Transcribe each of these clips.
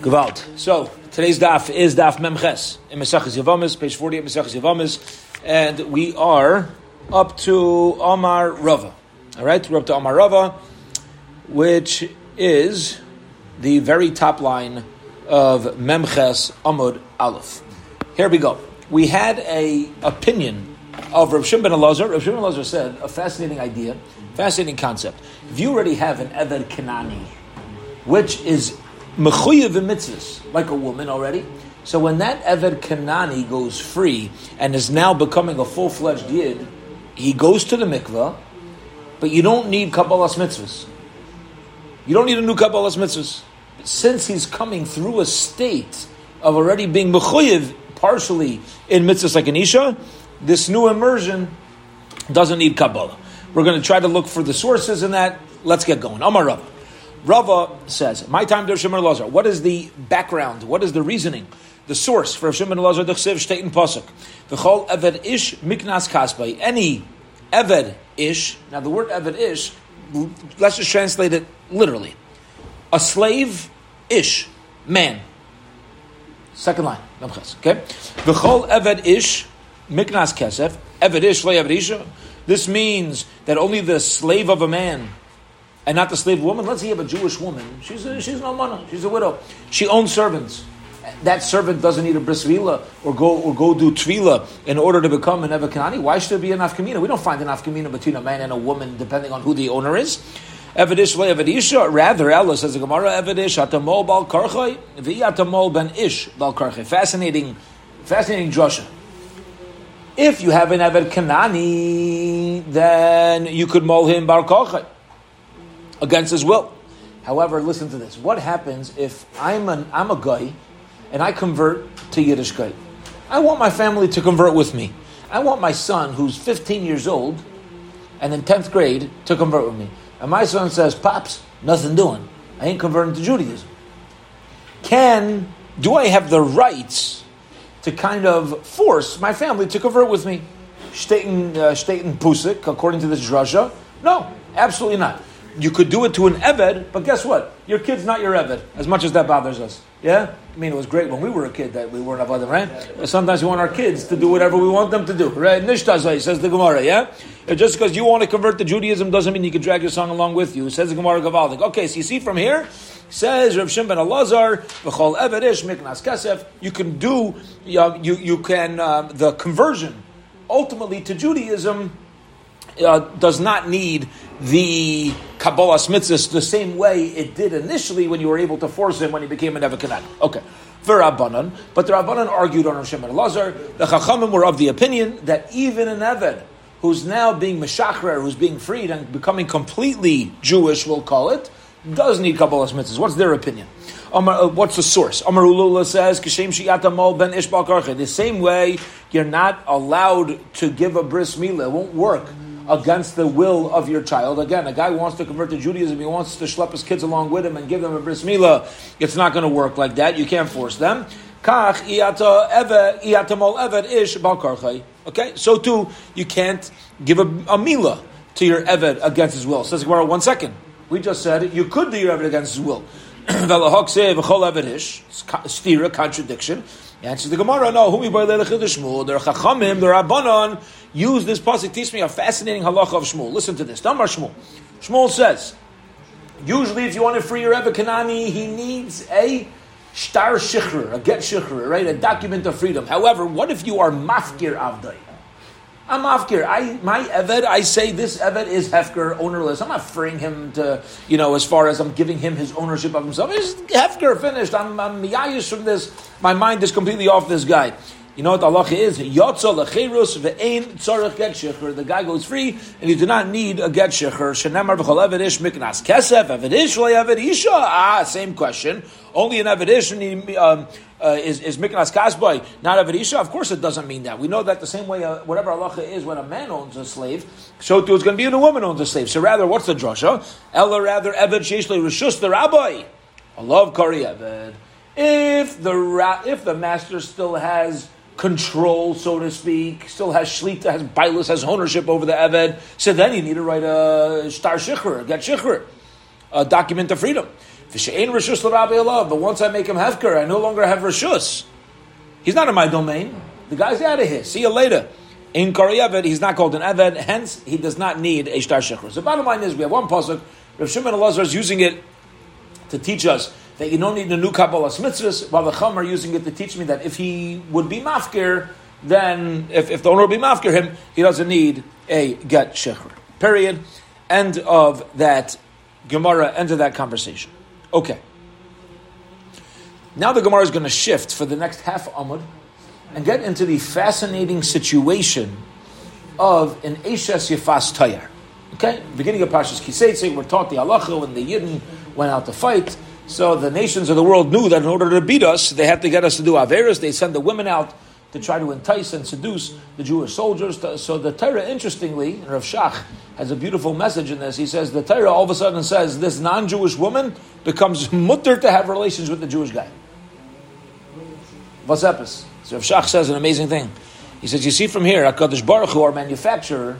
Gewalt. So today's daf is daf Memches in Mesachas Yavamis, page forty-eight Mesachas Yavamis, and we are up to Amar Rava. All right, we're up to Amar Rava, which is the very top line of Memches Amud Aleph. Here we go. We had a opinion of Rav Shimon ben Elazar. Rav Shimon ben Elazar said a fascinating idea, fascinating concept. If you already have an Eved Kanani, which is mechuyev mitzvahs, like a woman already. So when that Eved Kanani goes free and is now becoming a full fledged yid, he goes to the mikvah, but you don't need Kabbalah's mitzvahs. You don't need a new Kabbalah's mitzvahs. Since he's coming through a state of already being mechuyev partially in mitzvahs like an Isha, this new immersion doesn't need Kabbalah. We're going to try to look for the sources in that. Let's get going. Amar Rav. Rava says, "My time to Shimon Lazar. What is the background? What is the reasoning? The source for Shimon Lazar Dechsev Shteitin Pasuk. V'chol Eved Ish Miknas Kasbay. Any Eved Ish. Now the word Eved Ish. Let's just translate it literally. A slave Ish man. Second line. Okay. V'chol Eved Ish Miknas Kesef. Eved Ish Isha. This means that only the slave of a man and not the slave woman. Let's say you have a Jewish woman. She's a, she's no mana. She's a widow. She owns servants. That servant doesn't need a bris or go or go do tvila in order to become an Evakanani. Why should there be an afkamina? We don't find an afkamina between a man and a woman, depending on who the owner is. Evedish Evadisha. Rather, Allah says the Gemara Evedish atamol bal karchay v'yatamol ben ish bal karchay. Fascinating, fascinating drasha. If you have an Eved Kanani, then you could mol him bar karchay against his will. However, listen to this. What happens if I'm, an, I'm a guy and I convert to Yiddishkeit? I want my family to convert with me. I want my son, who's 15 years old and in 10th grade, to convert with me. And my son says, Pops, nothing doing. I ain't converting to Judaism. Can, do I have the rights to kind of force my family to convert with me? Staten, uh, Pusik, according to this drasha? No, absolutely not. You could do it to an Eved, but guess what? Your kid's not your Eved, as much as that bothers us. Yeah? I mean, it was great when we were a kid that we weren't Avadim, right? Sometimes we want our kids to do whatever we want them to do, right? Nishtazai, says the Gemara, yeah? Just because you want to convert to Judaism doesn't mean you can drag your son along with you. Says the Gemara Gavaldik. Okay, so you see from here, says Rav Shimon ben Elazar, v'chol evedish miknas kesef, you can do, you, you, you can, um, the conversion ultimately to Judaism uh, does not need the Kabbalah mitzvahs the same way it did initially when you were able to force him when he became a Nebuchadnezzar. Okay. Rabbanan, but the Rabbanan argued on Hashem and Lazar. The Chachamim were of the opinion that even an Eved, who's now being Meshachrer, who's being freed and becoming completely Jewish, we'll call it, does need Kabbalah mitzvahs. What's their opinion? Amar, uh, what's the source? Amar Ulula says, Kashem Shiatamol ben Ishbal The same way you're not allowed to give a bris milah, it won't work against the will of your child. Again, a guy wants to convert to Judaism, he wants to schlep his kids along with him and give them a bris milah. It's not going to work like that. You can't force them. Okay, so too, you can't give a, a milah to your eved against his will. Says Gemara, one second. We just said you could do your eved against his will. Stira, contradiction. Answers the Gemara, no, who by the Chachamim, the use this pasuk teach me a fascinating halacha of Shmuel. Listen to this. Damar Shmuel. Shmuel says, usually if you want to free your Rebbe Kanani, he needs a star shikhr, a get shikhr, right? A document of freedom. However, what if you are mafkir avdai? I'm afkir. I my eved. I say this eved is hefker, ownerless. I'm not freeing him to, you know, as far as I'm giving him his ownership of himself. He's hefker, finished. I'm, I'm from this. My mind is completely off this guy. You know what the halacha is? Yotza lecherus ve'ein tzarech get shecher. The guy goes free, and you do not need a get shecher. Shenemar v'chol evedish miknas kesef evedish v'le'evedisha. Ah, same question. Only an evedish um, uh, is, is miknas kasbay, not evedisha. Of course, it doesn't mean that. We know that the same way, uh, whatever halacha is when a man owns a slave, so too it's going to be when a woman owns a slave. So rather, what's the drasha? Ella rather eved sheishle rishus the rabbi. I love kari eved. If the ra- if the master still has control, so to speak, still has shlita, has bailus, has ownership over the Eved, so then you need to write a star shikhr, get shikhr, a document of freedom. But once I make him hefker, I no longer have rishus. He's not in my domain. The guy's out of here. See you later. In Koriyeved, he's not called an Eved, hence he does not need a Shtar Shechur. So bottom line is, we have one pasuk, Rav Shimon Elazar is using it to teach us that you don't need a new Kabbalah mitzvahs, while the Chum are using it to teach me that if he would be mafkir, then if, if the owner would be mafkir him, he doesn't need a get shechur. Period. End of that Gemara, end of that conversation. Okay. Now the Gemara is going to shift for the next half Amud and get into the fascinating situation of an Eshes Yefas Tayar. Okay, beginning of Pashas Kiseitze, we're taught the halacha when the Yidden went out to fight. So the nations of the world knew that in order to beat us, they had to get us to do averas. They send the women out to try to entice and seduce the Jewish soldiers. So the Torah, interestingly, Rav Shach has a beautiful message in this. He says the Torah all of a sudden says this non-Jewish woman becomes mutter to have relations with the Jewish guy. What's epis? So Rav Shach says an amazing thing. He says, you see from here, HaKadosh Baruch Hu, our manufacturer,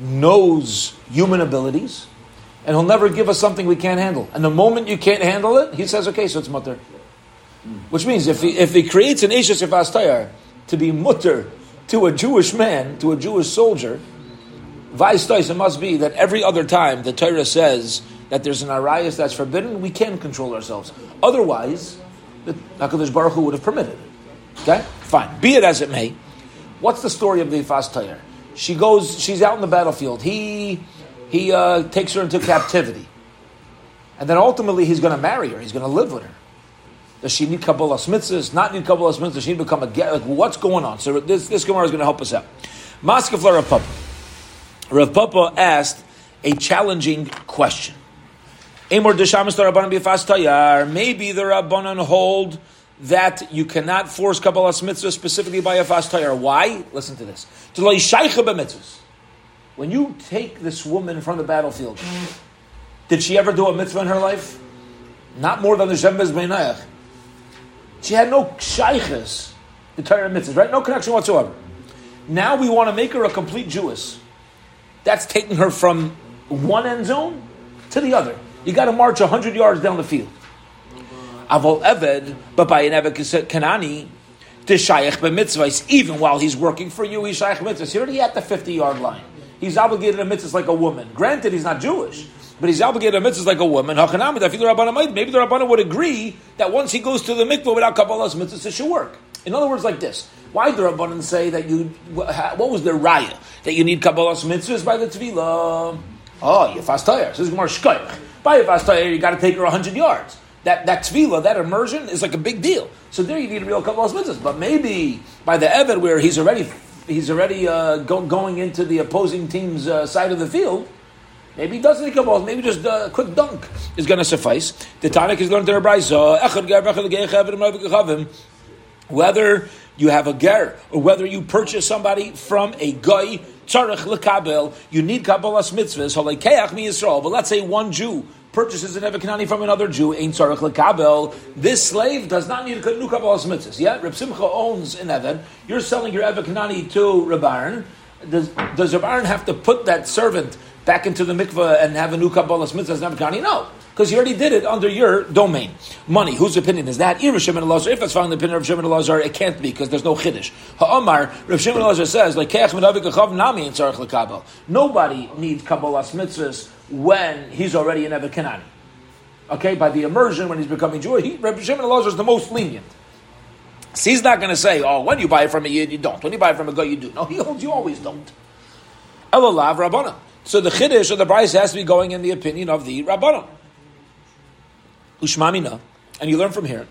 knows human abilities, and he'll never give us something we can't handle. And the moment you can't handle it, he says, okay, so it's mutter. Which means if he, if he creates an Isha Sifas Tayar to be mutter to a Jewish man, to a Jewish soldier, vice it must be that every other time the Torah says that there's an arayas that's forbidden, we can control ourselves. Otherwise, the HaKadosh Baruch Hu would have permitted it. Okay? Fine. Be it as it may. What's the story of the Ifas? She goes, she's out in the battlefield. He, he uh, takes her into captivity. And then ultimately he's going to marry her. He's going to live with her. Does she need Kabbalah mitzvahs? Not need Kabbalah mitzvahs? Does she become a get. like, What's going on? So this, this Gemara is going to help us out. Maskefla Rav Papa. Rav Papa asked a challenging question. Maybe the Rabbanan hold that you cannot force Kabbalah mitzvah specifically by a fast tire. Why? Listen to this. When you take this woman from the battlefield, did she ever do a mitzvah in her life? Not more than the Shem Bezbeinayach. She had no shaykhs, the Torah mitzvahs, right? No connection whatsoever. Now we want to make her a complete Jewess. That's taking her from one end zone to the other. You got to march 100 yards down the field. Avol Eved, but by an Eved Kanani, the Shaykh mitzvahs, even while he's working for you, he's Shaykh mitzvahs. He's already at the 50 yard line. He's obligated to mitzvahs like a woman. Granted, he's not Jewish, but he's obligated to mitzvahs like a woman. Maybe the Rabbanah would agree that once he goes to the mikvah without Kabbalah's mitzvahs, it should work. In other words, like this. Why the Rabbanan say that you, what was the raya? That you need Kabbalah's mitzvahs by the Tvilah? Oh, you fast tire. This is more shkoyach. By a fast tire, you got to take her 100 yards that, that tvila, that immersion, is like a big deal. So there you need a real of mitzvahs. But maybe by the Eved, where he's already he's already uh, go, going into the opposing team's uh, side of the field, maybe he doesn't need balls. Maybe just a quick dunk is going to suffice. The Tanakh is going to rise. Whether you have a ger or whether you purchase somebody from a guy, tzarech lekabel, you need kabbalas mitzvahs. But let's say one Jew purchases an Evakanani from another Jew, Ein Tzarech Lekabel, this slave does not need a new Kabbalah mitzvahs. Yeah, Reb Simcha owns an Evan. You're selling your Evakanani to Reb Aaron. Does, does have to put that servant back into the mikveh and have a new Kabbalah mitzvahs as an Evakanani? No. Because he already did it under your domain. Money. Whose opinion is that? If it's found the opinion of Shimon Elazar, it can't be because there's no chiddush. Ha'amar, Rav Shimon Elazar says, like Nobody needs Kabbalah mitzvahs when he's already an Eved Kanani. Okay, by the immersion when he's becoming Jewish, he, Rabbi Shimon Elazar is the most lenient. So he's not going to say, "Oh, when you buy it from a yid, you don't. When you buy it from a guy, you do." No, he holds you always don't. Elalav Rabbana. So the chiddush or the price has to be going in the opinion of the Rabbana. Ushmamina, and you learn from here.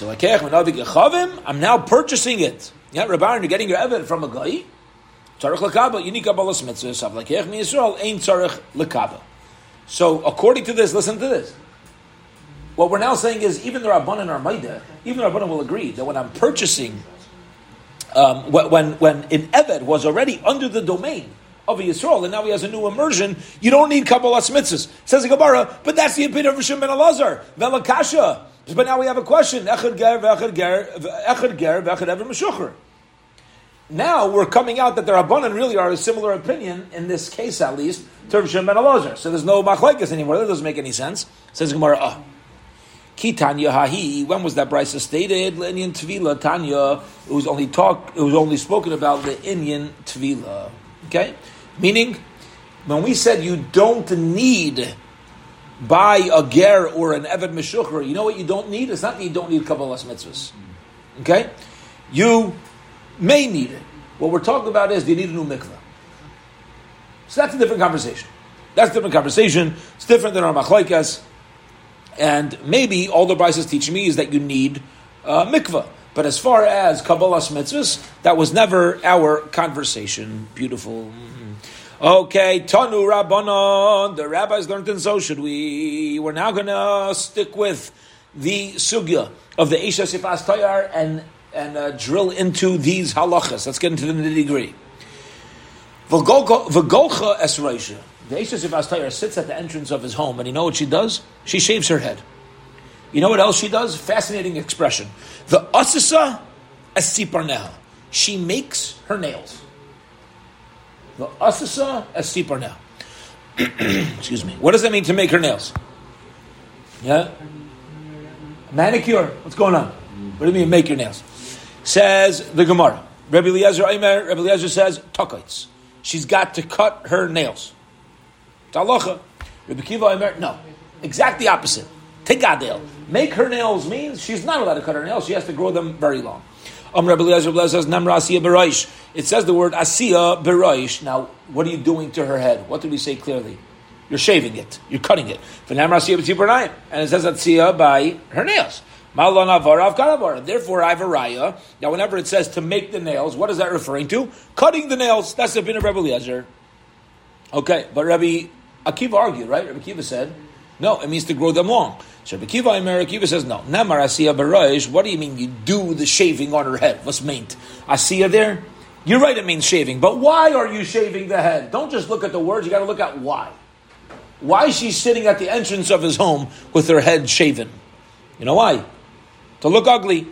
I'm now purchasing it. Yeah, Rabbi, you're getting your evidence from a guy. Tzarech lekabel. You need kabbalas mitzvah. Sav lekech mi tzarech lekabel. So, according to this, listen to this. What we're now saying is, even the Rabbanan are Maida, even the Rabbanan will agree that when I'm purchasing, um, when, when an Eved was already under the domain of a Yisrael, and now he has a new immersion, you don't need Kabbalah mitzvahs. Says the Gemara, but that's the opinion of Rishon ben Elazar. Velakasha. But now we have a question. Echad ger, v'echad ger, echad ger, v'echad ever now we're coming out that the Rabbanan really are a similar opinion, in this case at least, to Rav ben Elazar. So there's no machlekes anymore. That doesn't make any sense. Says Gemara, oh. Ki Tanya Hahi. When was that brisa stated? Indian Tvila Tanya. It was only talk. It was only spoken about the Indian Tvila. Okay, meaning when we said you don't need buy a ger or an eved meshucher, you know what you don't need? It's not that you don't need kabbalas mitzvahs. Okay, you may need it. What we're talking about is do you need a new mikvah? So that's a different conversation. That's a different conversation. It's different than our machlaikas. And maybe all the Brisa is teaching me is that you need uh, mikvah. But as far as Kabbalah's mitzvahs, that was never our conversation. Beautiful. Mm-hmm. Okay, Tanu Rabbanon. The rabbis learned, and so should we. We're now going to stick with the sugya of the Isha Sifas Tayar and and uh, drill into these halachas. Let's get into the nitty gritty. Esreisha. The Isha Sifas Tayar sits at the entrance of his home, and you know what she does? She shaves her head. You know what else she does? Fascinating expression. The asisa esiparnel. She makes her nails. The asisa esiparnel. Excuse me. What does that mean to make her nails? Yeah? Manicure. What's going on? What do you mean make your nails? Says the Gemara. Rabbi Eliezer Aimer, Rabbi Eliezer says, tukites. She's got to cut her nails. Talacha. Rabbi Kiva Aimer, no. Exact the opposite. Take Adel. Make her nails means she's not allowed to cut her nails. She has to grow them very long. Um, Rabbi Eliezer says, Namra Asiya. It says the word Asiya Bereish. Now, what are you doing to her head? What did we say clearly? You're shaving it. You're cutting it. And it says Asiya by her nails. Therefore, I have a raya. Now, whenever it says to make the nails, what is that referring to? Cutting the nails. That's the bin of Rabbi Eliezer. Okay, but Rabbi Akiva argued, right? Rabbi Akiva said, no, it means to grow them long. So Rabbi Akiva, Rabbi Akiva says, no. Namar Asiya Baraish, what do you mean you do the shaving on her head? What's meant? Asiya there? You're right, it means shaving. But why are you shaving the head? Don't just look at the words, you got to look at why. Why she's sitting at the entrance of his home with her head shaven. You know why? To look ugly.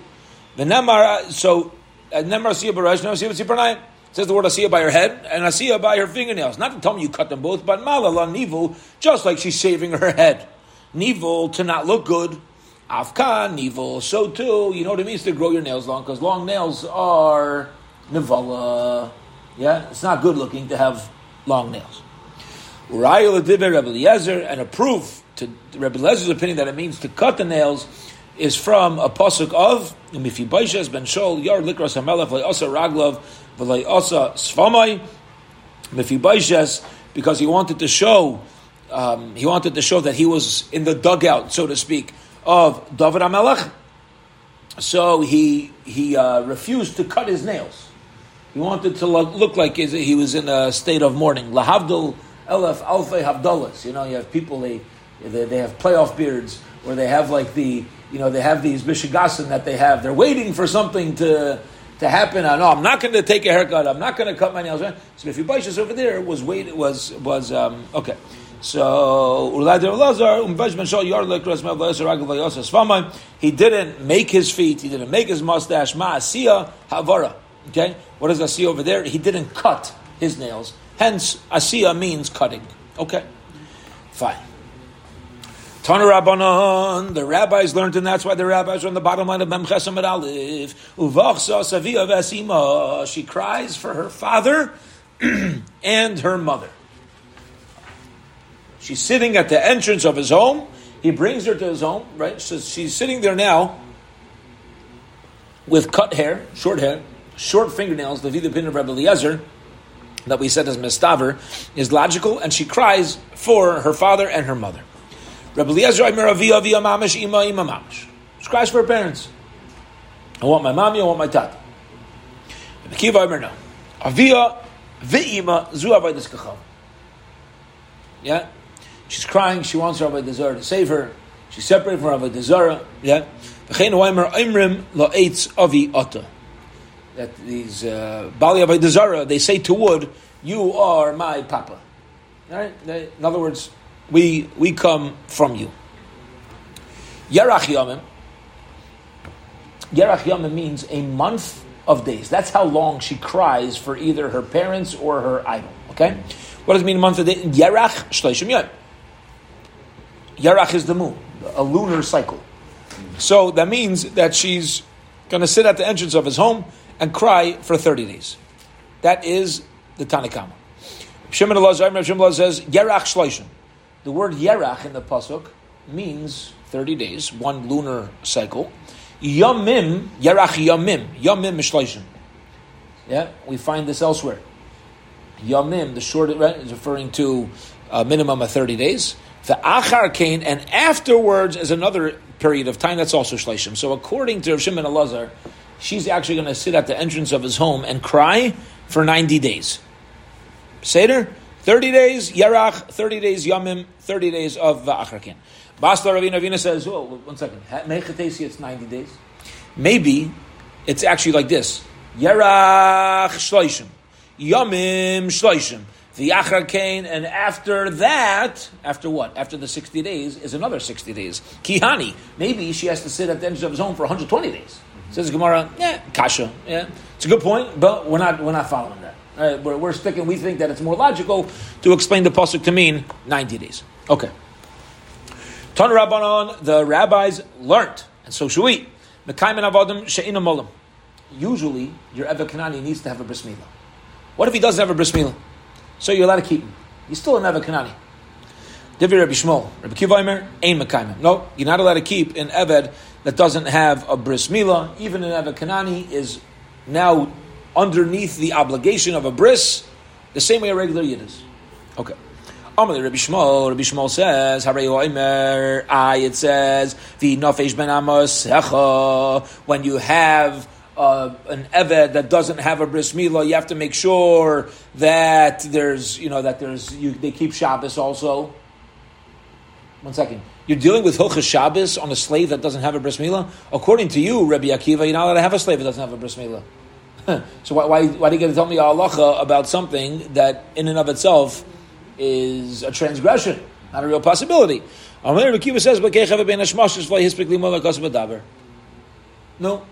The Nemar, so, uh, Nemar Asiya Baraish, Nemar Asiya Baraish, says the word asiya by her head and asiya by her fingernails. Not to tell me you cut them both, but malala nivul, just like she's shaving her head. Nivul to not look good. Afkan nivul, so too. You know what it means to grow your nails long because long nails are nivala. Yeah, it's not good looking to have long nails. Rayul Rebbe Eliezer, and a proof to Rebbe Eliezer's opinion that it means to cut the nails is from a pasuk of Mifibaishes ben Shol Yar Likras Hamelech Le'asa Raglov V'Le'asa Sfamai Mifibaishes because he wanted to show um, he wanted to show that he was in the dugout, so to speak, of David Hamelech. So he he uh, refused to cut his nails. He wanted to look like he was in a state of mourning. Lahavdul elef alfei havdalas. You know, you have people they, they they have playoff beards, or they have like the you know, they have these mishigasim that they have. They're waiting for something to to happen. I know I'm not going to take a haircut. I'm not going to cut my nails. So if you just over there was wait was was um, okay. So he didn't make his feet. He didn't make his mustache. Ma'asiya havara. Okay, what what is asiya over there? He didn't cut his nails. Hence, asiya means cutting. Okay, fine. Tana Rabbanon, the rabbis learned, and that's why the rabbis are on the bottom line of Memches Amid Aleph. Uvachsa Savia Vesima. She cries for her father and her mother. She's sitting at the entrance of his home. He brings her to his home, right? So she's sitting there now with cut hair, short hair, short fingernails, the Vida Pin of Rabbi Eliezer, that we said as Mestaver, is logical, and she cries for her father and her mother. Rabbi Eliezer Aimer Avia Avia Mamish Ima Ima Mamish. She cries for her parents. I want my mommy, I want my tata. Rabbi Kiva Aimer. Avia Zu Kachav. Yeah? She's crying, she wants avodah zarah to save her. She's separated from avodah zarah. Yeah? V'chein Aimer Aimrim Avi. That these uh, Bali avodah zarah, they say to wood, you are my papa. Right? in other words, we, we come from you. Yerach Yomim. Yerach Yomim means a month of days. That's how long she cries for either her parents or her idol. Okay? What does it mean a month of days? Yerach Shleishim Yom. Yerach is the moon, a lunar cycle. So that means that she's going to sit at the entrance of his home and cry for 30 days. That is the Tanna Kamma. Shimon Allah says, Yerach Shloishim. The word Yerach in the Pasuk means 30 days, one lunar cycle. Yamim, Yerach Yamim, Yamim Mishloishim. Yeah, we find this elsewhere. Yamim, the short right, is referring to a minimum of 30 days. The Achar Kain, and afterwards is another period of time that's also Shleishim. So according to Rav Shimon Elazar, she's actually going to sit at the entrance of his home and cry for 90 days. Seder, 30 days, Yerach, 30 days, Yamim, 30 days of Achar Kain. Basla Ravina Ravina says, oh, one second, Mechatesi, it's 90 days. Maybe it's actually like this. Yerach Shleishim. Yomim Shloishim. The Achar Kain, and after that, after what? After the 60 days, is another 60 days. Kihani. Maybe she has to sit at the end of his home for 120 days. Says Gemara, yeah, Kasha. Yeah. It's a good point, but we're not, we're not following that. Uh, right, we're, we're sticking, we think that it's more logical to explain the Pasuk to mean 90 days. Okay. Ton Rabbanon, the rabbis learned, and so should we. Mekaymen avodim she'ina molim. Usually, your Eva Kanani needs to have a bris milah. What if he doesn't have a bris milah? So you're allowed to keep him. He's still an Eva Kanani. Divi Rabbi Yishmael, Rabbi Kiva Ein Mekaymen. No, you're not allowed to keep an Eved that doesn't have a bris milah. Even an Eva Kanani is now underneath the obligation of a bris, the same way a regular yid is. Okay. Amalei Rabbi Yishmael, Rabbi Yishmael says, Haray Oimer, I, it says, ben Amos, when you have uh, an eved that doesn't have a bris milah, you have to make sure that there's, you know, that there's, you, they keep Shabbos also. One second. You're dealing with Hilchas Shabbos on a slave that doesn't have a bris milah? According to you, Rabbi Akiva, you're not allowed to have a slave that doesn't have a bris milah. so why, why, why do you get to tell me halacha about something that in and of itself is a transgression, not a real possibility? Rabbi Akiva says, no.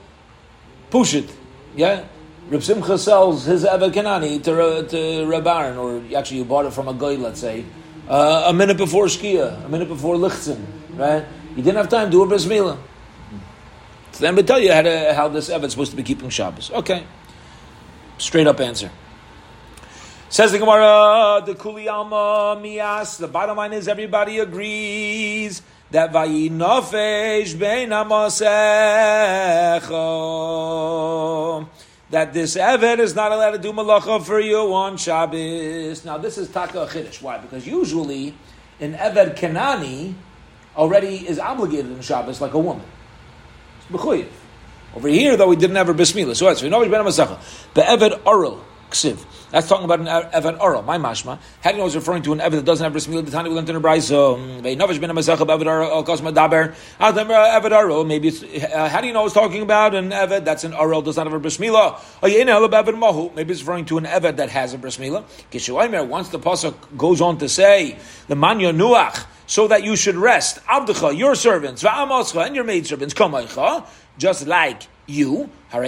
Push it. Yeah? Reb Simcha sells his Eved Kanani to, to Reb Aaron, or actually you bought it from a guy, let's say, uh, a minute before Shkia, a minute before Lichtzen, right? You didn't have time to do a Bris Milah. So then, but tell you how, to, how this supposed to be keeping Shabbos. Okay. Straight up answer. Says the Gemara, the Kuli Alma Mias. The bottom line is everybody agrees that vayinofesh bein that this Eved is not allowed to do malacha for you on Shabbos. Now this is taka chiddush. Why? Because usually an Eved Kenani already is obligated in Shabbos like a woman. It's Over here, though, we didn't have a bris milah. So, so we know it's ben The Eved Oral ksiv. That's talking about an Evan Oral, my mashma. How do you know it's referring to an Evan that doesn't have bris milah? The Tani we learned in ben Masach of Evan Oral, maybe it's, uh, how do you know it's talking about an Evan that's an Oral, does not have a bris milah? Oh, maybe it's referring to an Evan that has a bris milah. Once the Pasuk goes on to say, the Manya Nuach, so that you should rest, Abducha, your servants, Va'amascha, and your maidservants, Kamaycha, just like you. So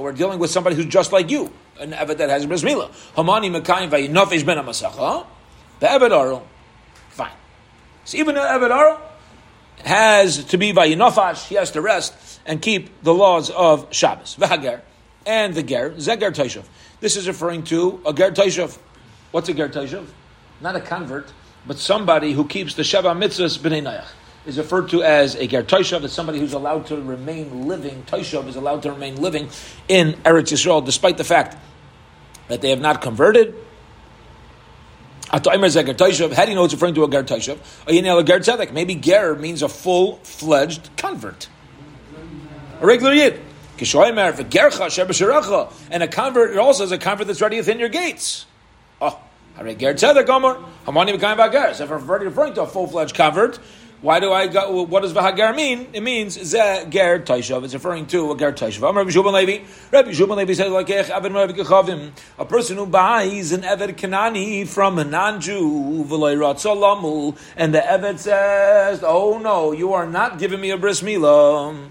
we're dealing with somebody who's just like you, an Eved that has a bris. Hamani mekayim vayinofesh ben amasacha. The Eved Aro, fine. So even an Eved Aro has to be vayinofash, he has to rest and keep the laws of Shabbos. V'hager. And the ger, zeger taishav. This is referring to a ger taishav. What's a ger taishav? Not a convert, but somebody who keeps the Sheva mitzvahs b'nei nayach is referred to as a ger toishav, is somebody who's allowed to remain living. Toishav is allowed to remain living in Eretz Yisrael, despite the fact that they have not converted. How do you know it's referring to a ger toishav? A ger tzedek. Maybe ger means a full fledged convert, a regular yid. Kishoymer, Gercha, Shebeshiracha. And a convert, it also is a convert that's ready within your gates. Oh, ger tzedek, Gomer. Hamani v'kaim ger. So if we're referring to a full fledged convert, why do I go? What does v'hagar mean? It means ze ger taishav. It's referring to a ger taishav. Rabbi Levi. Rabbi Levi says like a person who buys an eved kanani from a non-Jew and the eved says, "Oh no, you are not giving me a bris milah."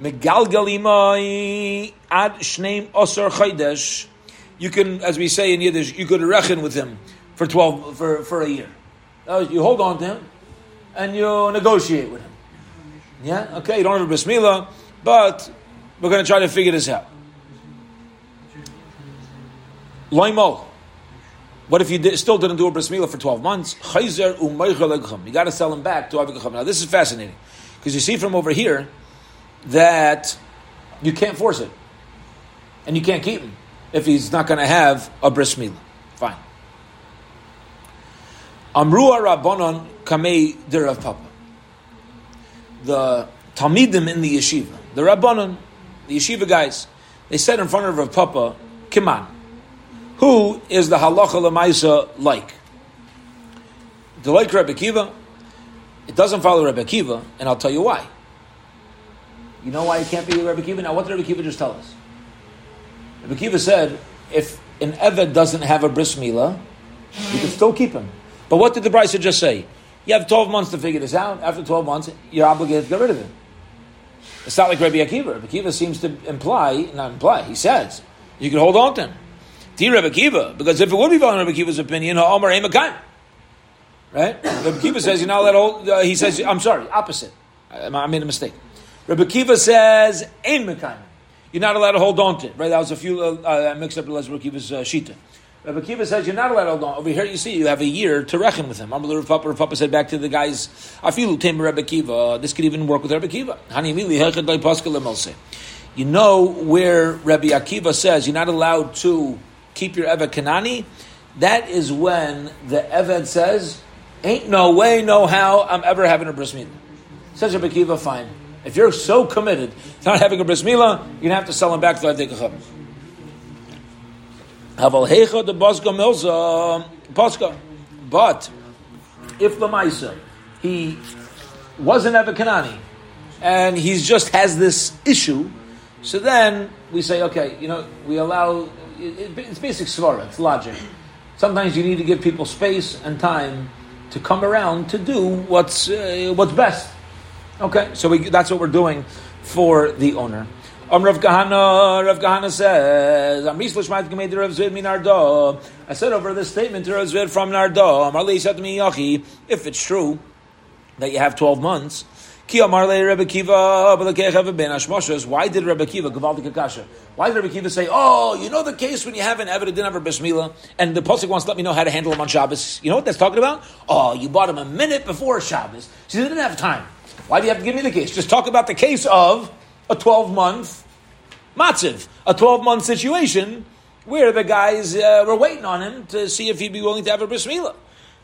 Megalgalimai ad shneim osar chaydesh. You can, as we say in Yiddish, you could reckon with him for twelve for, for a year. You hold on to him and you negotiate with him. Yeah, okay, you don't have a bris milah, but we're going to try to figure this out. Loimol. What if you did, still didn't do a bris for 12 months? You got to sell him back to Avigacham. Now, this is fascinating because you see from over here that you can't force it. And you can't keep him if he's not going to have a bris milah. Fine. Amrua Rabbanon Kamei Dirav Papa. The Talmidim in the yeshiva, the Rabbanon, the yeshiva guys, they said in front of Rav Papa, Kiman, who is the halacha lemaisa like? The like Rebbe Kiva, it doesn't follow Rebbe Kiva, and I'll tell you why. You know why it can't be Rebbe Kiva? Now, what did Rebbe Kiva just tell us? Rebbe Kiva said, if an Eved doesn't have a bris milah, you can still keep him. But what did the Brisa just say? You have 12 months to figure this out. After 12 months, you're obligated to get rid of him. It's not like Rabbi Akiva. Rabbi Akiva seems to imply, not imply, he says, you can hold on to him. Dear Rabbi Akiva, because if it would be following Rabbi Akiva's opinion, Omar Emakayim. Right? Rabbi Akiva says you're not allowed to uh, he says, I'm sorry, opposite. I, I made a mistake. Rabbi Akiva says, Mekayim. You're not allowed to hold on to it. Right? That was a few, uh, uh, mixed up with Rabbi Akiva's uh, Shita. Rabbi Kiva says you're not allowed to hold on. Over here, you see, you have a year to reckon with him. Rav Papa, Rav Papa said back to the guys, "Afilu tem Rabbi Kiva. This could even work with Rabbi Kiva." You know where Rabbi Akiva says you're not allowed to keep your Eved Kanani? That is when the Eved says, "Ain't no way, no how, I'm ever having a bris milah." Says Rabbi Akiva, fine. If you're so committed to not having a bris milah, you're gonna have to sell him back to the Adikachavim. Haval hecha de Bosco Milza Bosco. But if the Lamaisa, he wasn't ever Kanani, and he just has this issue, so then we say, okay, you know, we allow, it, it's basic svara, it's logic. Sometimes you need to give people space and time to come around to do what's, uh, what's best. Okay, so we, that's what we're doing for the owner. Um, Rav Rav says, I said over this statement to Rav Zvid from Nardo. If it's true that you have 12 months, why did Rebbe Kiva, Gavaldi Kakasha, why did Rebbe Kiva say, oh, you know the case when you have an Eved didn't have a Bris Milah, and the Pasuk wants to let me know how to handle him on Shabbos? You know what that's talking about? Oh, you bought him a minute before Shabbos. So you didn't have time. Why do you have to give me the case? Just talk about the case of a 12 month matziv, a 12 month situation where the guys uh, were waiting on him to see if he'd be willing to have a bris milah.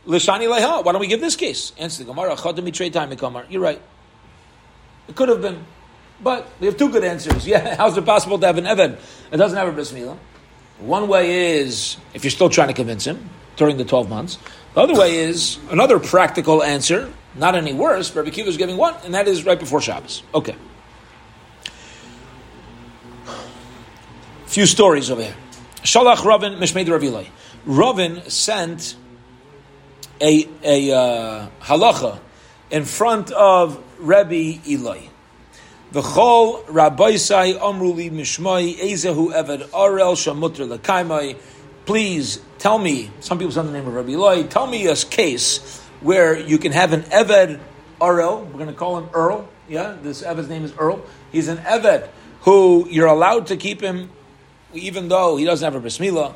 Lishani leha. Why don't we give this case? Answer the Gemara. Chodami time. You're right. It could have been, but we have two good answers. Yeah, how's it possible to have an eved that doesn't have a bris milah? One way is if you're still trying to convince him during the 12 months. The other way is another practical answer, not any worse. Rabbi Kiva is giving one, and that is right before Shabbos. Okay. few stories over here. Shalach Ravin Mishmeid Ravilai. Ravin sent a, a uh, halacha in front of Rabbi Eloi. V'chol Rabbaisai Amruli Mishmai Ezehu Eved Arel Shamutra Lekaimai. Please tell me, some people say the name of Rabbi Eloi, tell me a case where you can have an Eved Arel, we're going to call him Earl, yeah, this Eved's name is Earl. He's an Eved who you're allowed to keep him even though he doesn't have a bris milah,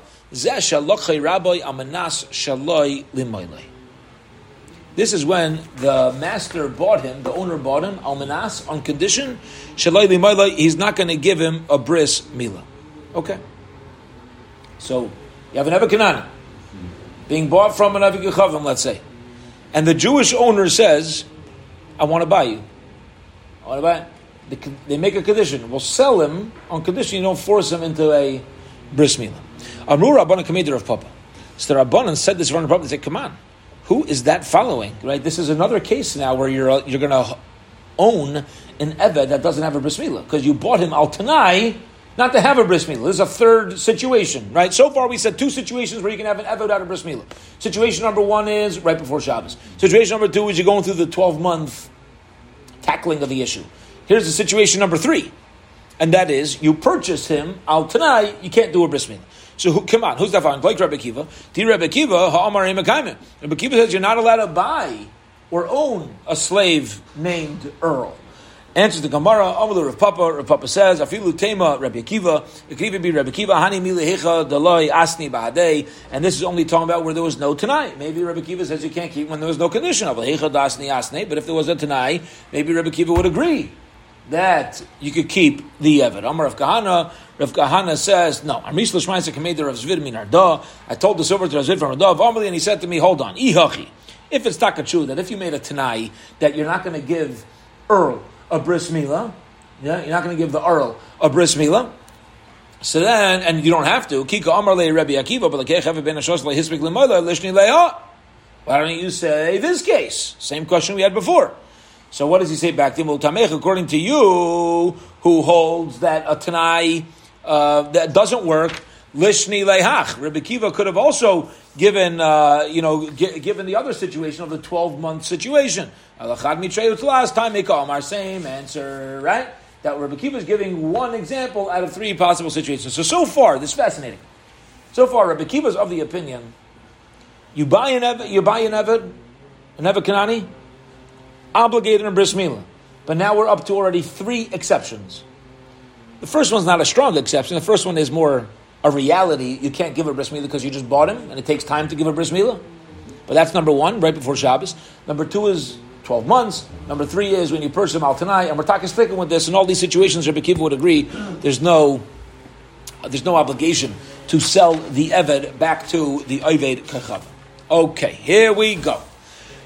this is when the master bought him, the owner bought him, almanas, on condition, he's not going to give him a bris milah. Okay. So, you have an Ebekanani, being bought from an Avikachavim, let's say. And the Jewish owner says, I want to buy you. I want to buy they make a condition. We'll sell him on condition you don't force him into a bris milah. Amru of Papa. So the Rabbanan said this of Papa. They said, "Come on, who is that following? Right? This is another case now where you're you're going to own an eved that doesn't have a bris milah because you bought him al tanai." Not to have a bris milah. Is a third situation, right? So far, we said two situations where you can have an eved out of bris milah. Situation number one is right before Shabbos. Situation number two is you're going through the twelve month tackling of the issue. Here's the situation number three, and that is you purchase him al tonight. You can't do a bris milah. So who, come on, who's that found? Like Rebbe Kiva. Di Rebbe Kiva, ha'amar Rebbe Kiva says you're not allowed to buy or own a slave named Earl? Answers the Gemara, Amalu Rav Papa, Rav Papa says, Afilu Tema, Rabbi Akiva, it could even be Rabbi Akiva, Hani Milihecha, Daloi, Asni Ba'adei, and this is only talking about where there was no Tanai. Maybe Rabbi Akiva says you can't keep when there was no condition of Hecha, Dasni, Asni, but if there was a Tanai, maybe Rabbi Akiva would agree that you could keep the Evid. Amar Rav Kahana, Rav Kahana says, no, I'm Rish Lashmaisa Kameda Rav Zvid min Arda. I told this over to Rav Zvid from Arda, Amali, and he said to me, hold on, Ihachi. If it's Takachu, that if you made a Tanai, that you're not going to give Earl a bris milah. Yeah, you're not going to give the Earl a bris milah. So then, and you don't have to. Kika Amar Le Rabbi Akiva, but the Lishni. Why don't you say this case? Same question we had before. So what does he say back to him? According to you, who holds that a Tanai uh, that doesn't work, Lishni Lehach. Rabbi Kiva could have also given, uh, you know, g- given the other situation of the 12 month situation. Alachad last time, they call our same answer, right? That Rabbi Kiva is giving one example out of three possible situations. So, so far, this is fascinating. So far, Rabbi Kiva is of the opinion you buy an Evid, you buy an Evid, an Evid Kanani, obligated in Bris Milah. But now we're up to already three exceptions. The first one's not a strong exception. The first one is more a reality, you can't give a bris milah because you just bought him, and it takes time to give a bris milah. But that's number one, right before Shabbos. Number two is 12 months. Number three is when you purchase him al tonight, and we're talking sticking with this. In all these situations, Rabbi Kiva would agree, there's no, there's no obligation to sell the Eved back to the Oved Kachav. Okay, here we go.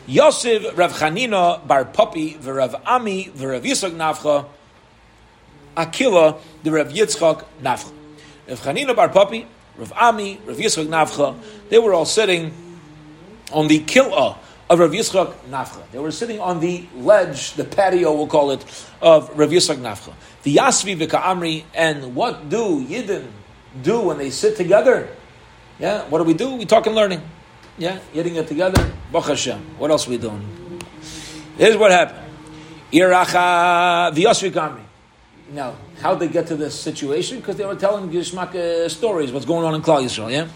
Yosef Rav Chanina Bar Papi V'Rav Ami V'Rav Yitzchak Nafcha Akila the Rav Yitzchak Nafcha. Rav Chanina Bar Papi, Rav Ami, Rav Yitzchak Nafcha, they were all sitting on the kil'ah of Rav Yitzchak Nafcha. They were sitting on the ledge, the patio, we'll call it, of Rav Yitzchak Nafcha. The Yasvi Amri, and what do Yidden do when they sit together? Yeah, what do we do? We talk and learning. Yeah, getting it together. Baruch Hashem. What else are we doing? Here's what happened. Iracha V'Yasvi Amri. Now, how'd they get to this situation? Because they were telling Gishmak uh, stories, what's going on in Klal Yisrael, yeah?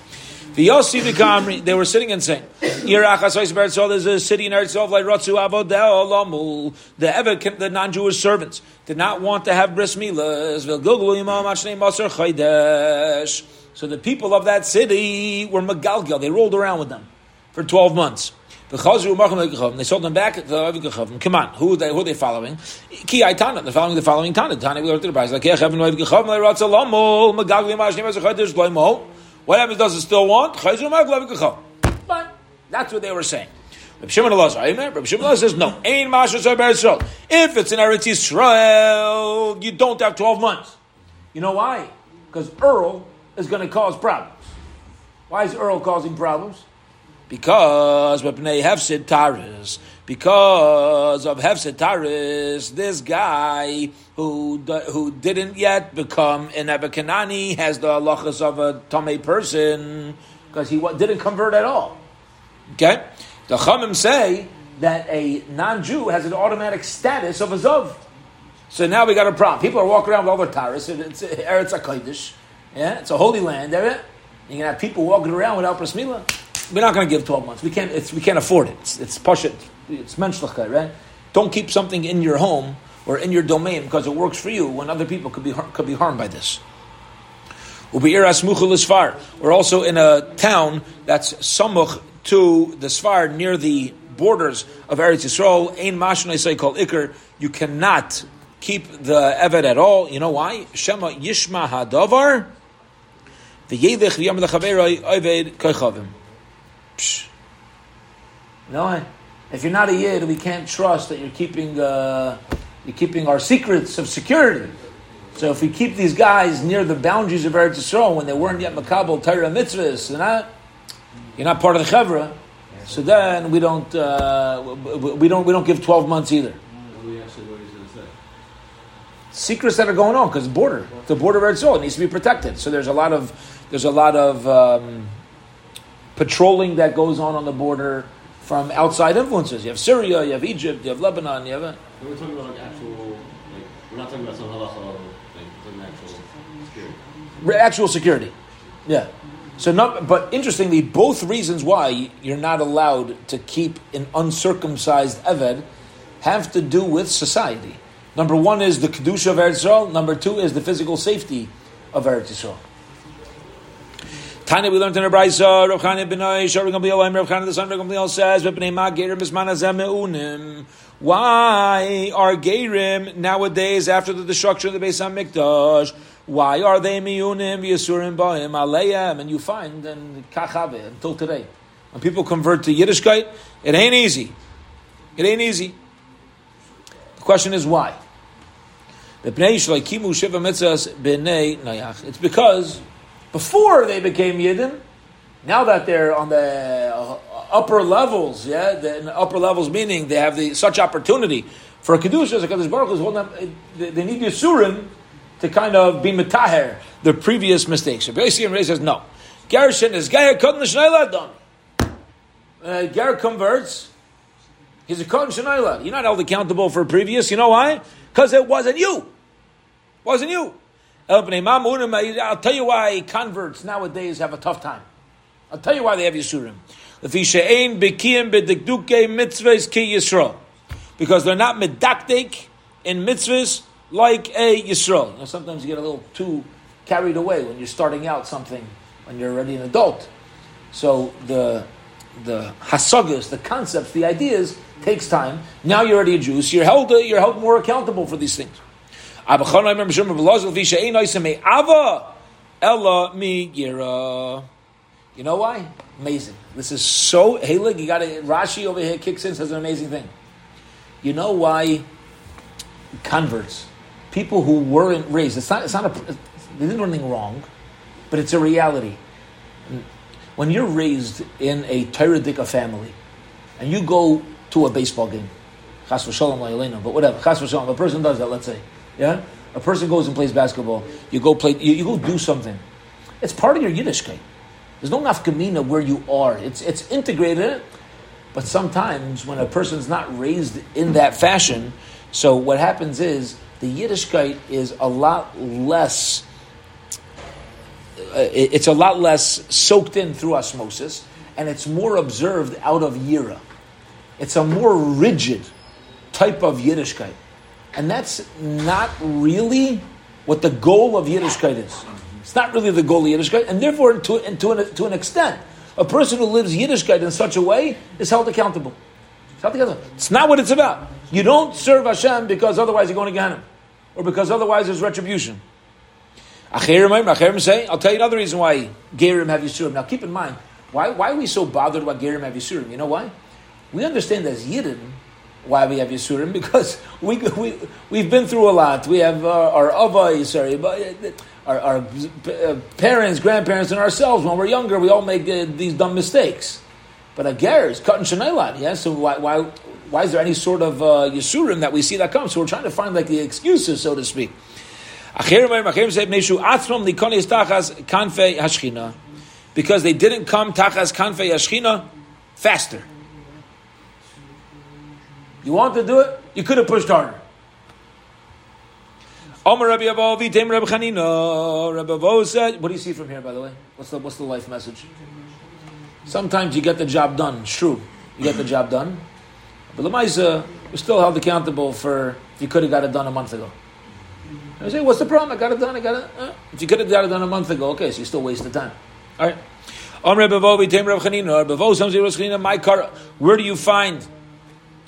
V'yosi v'kamri, they were sitting and saying, there's a city in Eretz Yisrael, like Avodel the Eved, the non-Jewish servants, did not want to have bris milas, so the people of that city were Megalgal, they rolled around with them for 12 months. They sold them back to the Come on, who are they, who are they following? Ki Tana, they're following the following Tana. Tana, we learned the price. Like, what happens, does it still want? Fine. That's what they were saying. Rabbi Shimon Elazar, says no. If it's in Eretz Yisrael, you don't have twelve months. You know why? Because Earl is going to cause problems. Why is Earl causing problems? Because Bepnei Hefsid Taris, because of Hefsid Taris, this guy who who didn't yet become an Ebekanani has the halachas of a Tomei person because he didn't convert at all. Okay? The Chamim say that a non-Jew has an automatic status of a Zov. So now we got a problem. People are walking around with all their taris. It's Eretz HaKodesh. Yeah, it's a holy land. There, you can have people walking around without bris milah we're not going to give 12 months. We can't, we can't afford it. It's, it's. It's menschlichkeit, right? Don't keep something in your home or in your domain because it works for you when other people could be, could be harmed by this. We're also in a town that's samuch to the Sfar near the borders of Eretz Yisrael. Ein mashon say called Iker. You cannot keep the Evet at all. You know why? Shema Yishma Hadavar. The Yedich V'yam Oved Koichavim. No, if you're not a yid, we can't trust that you're keeping uh, you're keeping our secrets of security. So if we keep these guys near the boundaries of Eretz Yisrael when they weren't yet makabel Torah mitzvahs, not you're not part of the chevra. So then we don't uh, we don't we don't give twelve months either. Secrets that are going on because border, the border of Eretz Yisrael needs to be protected. So there's a lot of there's a lot of um, patrolling that goes on on the border from outside influences. You have Syria, you have Egypt, you have Lebanon, you have. A, we're talking about like actual, like we're not talking about some halacha, like actual security. Actual security. Yeah. So not, but interestingly, both reasons why you're not allowed to keep an uncircumcised eved have to do with society. Number one is the kedusha of Eretz Yisrael. Number two is the physical safety of Eretz Yisrael. Tanya, we learned in brayso. Rav Benay, Shari Gamliel, Rav the son of Gamliel says, "V'pnei ma gerim bisman meunim." Why are gerim nowadays after the destruction of the Beis Hamikdash? Why are they miyunim yisurim ba'im aleim? And you find and kachave until today, when people convert to Yiddishkeit, it ain't easy. It ain't easy. The question is why. It's because before they became Yidden, now that they're on the uh, upper levels, yeah, the upper levels meaning they have the, such opportunity for kedusha, Hakadosh Baruch is they, they need Yisurim to kind of be metaher the previous mistakes. So basically, Ray says no. Gershon is Ger Koden Shneilah done. Uh, Ger converts. He's a Koden Shneilah. You're not held accountable for previous. You know why? Because it wasn't you. Wasn't you. I'll tell you why converts nowadays have a tough time. I'll tell you why they have Yisurim. Because they're not medaktik in mitzvahs like a Yisrael. You know, sometimes you get a little too carried away when you're starting out something, when you're already an adult. So the the hasagas, the concepts, the ideas takes time. Now you're already a Jew, so you're held you're held more accountable for these things. You know why? Amazing. This is so. Hey, look, you got it. Rashi over here kicks in, says an amazing thing. You know why converts, people who weren't raised, it's not, it's not a, they didn't do anything wrong, but it's a reality. When you're raised in a Tyradika family, and you go to a baseball game, but whatever, a person does that, let's say, yeah? A person goes and plays basketball. You go play. You, you go do something. It's part of your Yiddishkeit. There's no nafkamina where you are. It's it's integrated. But sometimes when a person's not raised in that fashion, so what happens is the Yiddishkeit is a lot less. Uh, it's a lot less soaked in through osmosis, and it's more observed out of yira. It's a more rigid type of Yiddishkeit. And that's not really what the goal of Yiddishkeit is. It's not really the goal of Yiddishkeit, and therefore, to, to, an, to an extent, a person who lives Yiddishkeit in such a way is held accountable. It's, held accountable. it's not what it's about. You don't serve Hashem because otherwise you're going to Gehenna, or because otherwise there's retribution. Achirim say, I'll tell you another reason why Gerim have Yisurim. Now keep in mind, why, why are we so bothered about Gerim have Yisurim? You know why? We understand as Yidden, why we have Yisurim because we, we, we've been through a lot. We have uh, our Ava, sorry, uh, our, our uh, parents, grandparents, and ourselves when we're younger, we all make uh, these dumb mistakes. But a ger is cutting shenailat, yeah? So why, why, why is there any sort of uh, Yisurim that we see that comes? So we're trying to find like the excuses, so to speak. Because they didn't come tachas kanfei hashchina faster. You want to do it? You could have pushed harder. What do you see from here, by the way? What's the, what's the life message? Sometimes you get the job done. It's true. You get the job done. But Lamaisa, you're still held accountable for if you could have got it done a month ago. I say, what's the problem? I got it done. I got it. Uh, if you could have got it done a month ago, okay, so you still wasted time. All right. Where do you find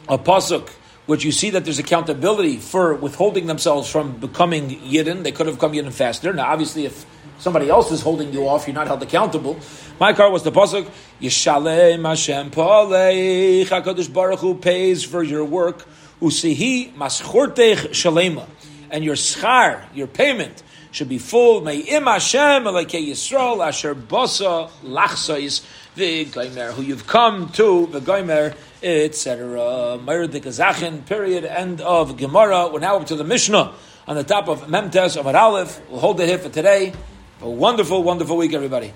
a pasuk which you see that there's accountability for withholding themselves from becoming yidden. They could have come yidden faster. Now, obviously, if somebody else is holding you off, you're not held accountable. My car was the pasuk Yishalem Hashem Palei Hakadosh Baruch Hu pays for your work. Usihi maschortech shalema, and your schar, your payment should be full. May im Hashem Yisrael asher basa lachsais v'gaimer, who you've come to the gaimer, etc. De Kazachin, period, end of Gemara. We're now up to the Mishnah on the top of Memtes of Aleph. We'll hold it here for today. A wonderful, wonderful week, everybody.